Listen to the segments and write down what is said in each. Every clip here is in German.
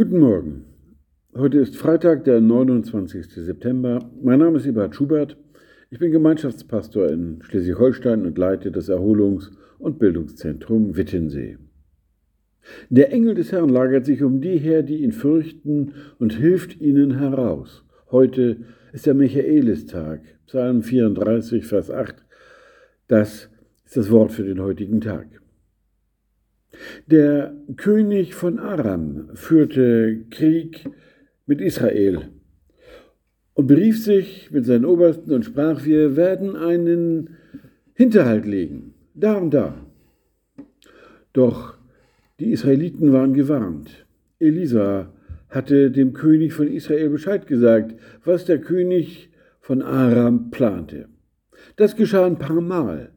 Guten Morgen. Heute ist Freitag, der 29. September. Mein Name ist Eberhard Schubert. Ich bin Gemeinschaftspastor in Schleswig-Holstein und leite das Erholungs- und Bildungszentrum Wittensee. Der Engel des Herrn lagert sich um die her, die ihn fürchten, und hilft ihnen heraus. Heute ist der Michaelistag, Psalm 34, Vers 8. Das ist das Wort für den heutigen Tag. Der König von Aram führte Krieg mit Israel und berief sich mit seinen Obersten und sprach, wir werden einen Hinterhalt legen, da und da. Doch die Israeliten waren gewarnt. Elisa hatte dem König von Israel Bescheid gesagt, was der König von Aram plante. Das geschah ein paar Mal.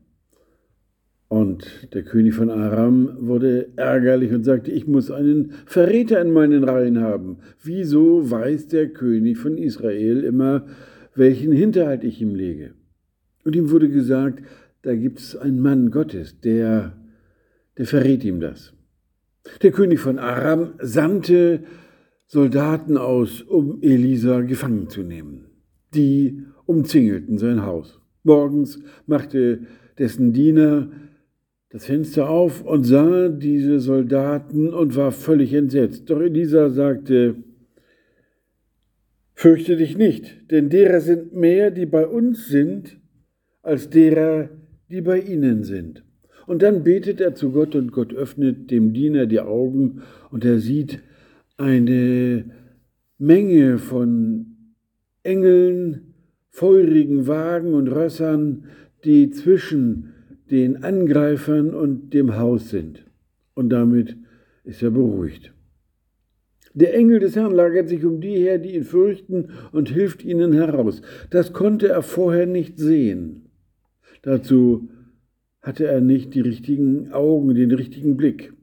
Und der König von Aram wurde ärgerlich und sagte, ich muss einen Verräter in meinen Reihen haben. Wieso weiß der König von Israel immer, welchen Hinterhalt ich ihm lege? Und ihm wurde gesagt, da gibt es einen Mann Gottes, der, der verrät ihm das. Der König von Aram sandte Soldaten aus, um Elisa gefangen zu nehmen. Die umzingelten sein Haus. Morgens machte dessen Diener das Fenster auf und sah diese Soldaten und war völlig entsetzt. Doch Elisa sagte, Fürchte dich nicht, denn derer sind mehr, die bei uns sind, als derer, die bei ihnen sind. Und dann betet er zu Gott und Gott öffnet dem Diener die Augen und er sieht eine Menge von Engeln, feurigen Wagen und Rössern, die zwischen den Angreifern und dem Haus sind. Und damit ist er beruhigt. Der Engel des Herrn lagert sich um die her, die ihn fürchten, und hilft ihnen heraus. Das konnte er vorher nicht sehen. Dazu hatte er nicht die richtigen Augen, den richtigen Blick.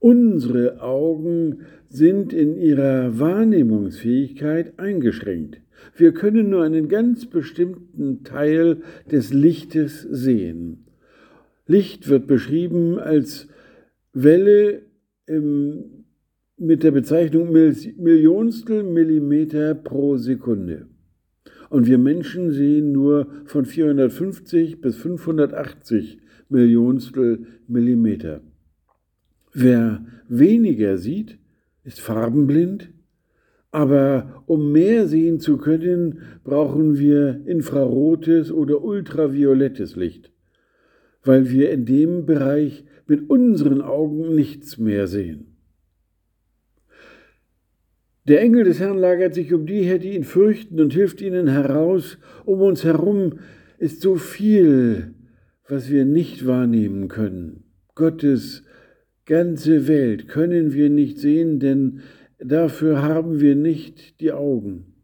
Unsere Augen sind in ihrer Wahrnehmungsfähigkeit eingeschränkt. Wir können nur einen ganz bestimmten Teil des Lichtes sehen. Licht wird beschrieben als Welle im, mit der Bezeichnung Millionstel Millimeter pro Sekunde. Und wir Menschen sehen nur von 450 bis 580 Millionstel Millimeter. Wer weniger sieht, ist farbenblind, aber um mehr sehen zu können, brauchen wir infrarotes oder ultraviolettes Licht, weil wir in dem Bereich mit unseren Augen nichts mehr sehen. Der Engel des Herrn lagert sich um die her, die ihn fürchten, und hilft ihnen heraus. Um uns herum ist so viel, was wir nicht wahrnehmen können. Gottes ganze Welt können wir nicht sehen, denn dafür haben wir nicht die Augen.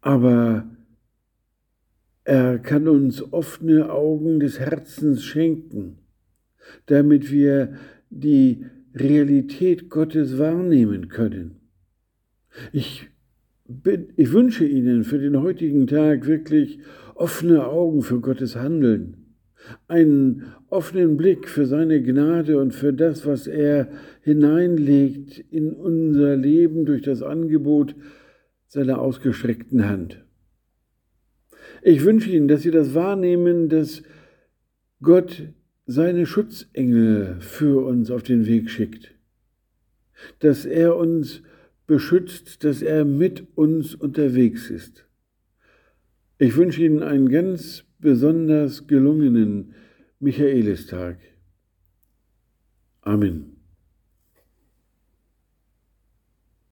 Aber er kann uns offene Augen des Herzens schenken, damit wir die Realität Gottes wahrnehmen können. Ich, bin, ich wünsche Ihnen für den heutigen Tag wirklich offene Augen für Gottes Handeln einen offenen Blick für seine Gnade und für das, was er hineinlegt in unser Leben durch das Angebot seiner ausgestreckten Hand. Ich wünsche Ihnen, dass Sie das wahrnehmen, dass Gott seine Schutzengel für uns auf den Weg schickt, dass er uns beschützt, dass er mit uns unterwegs ist. Ich wünsche Ihnen einen ganz besonders gelungenen Michaelistag. Amen.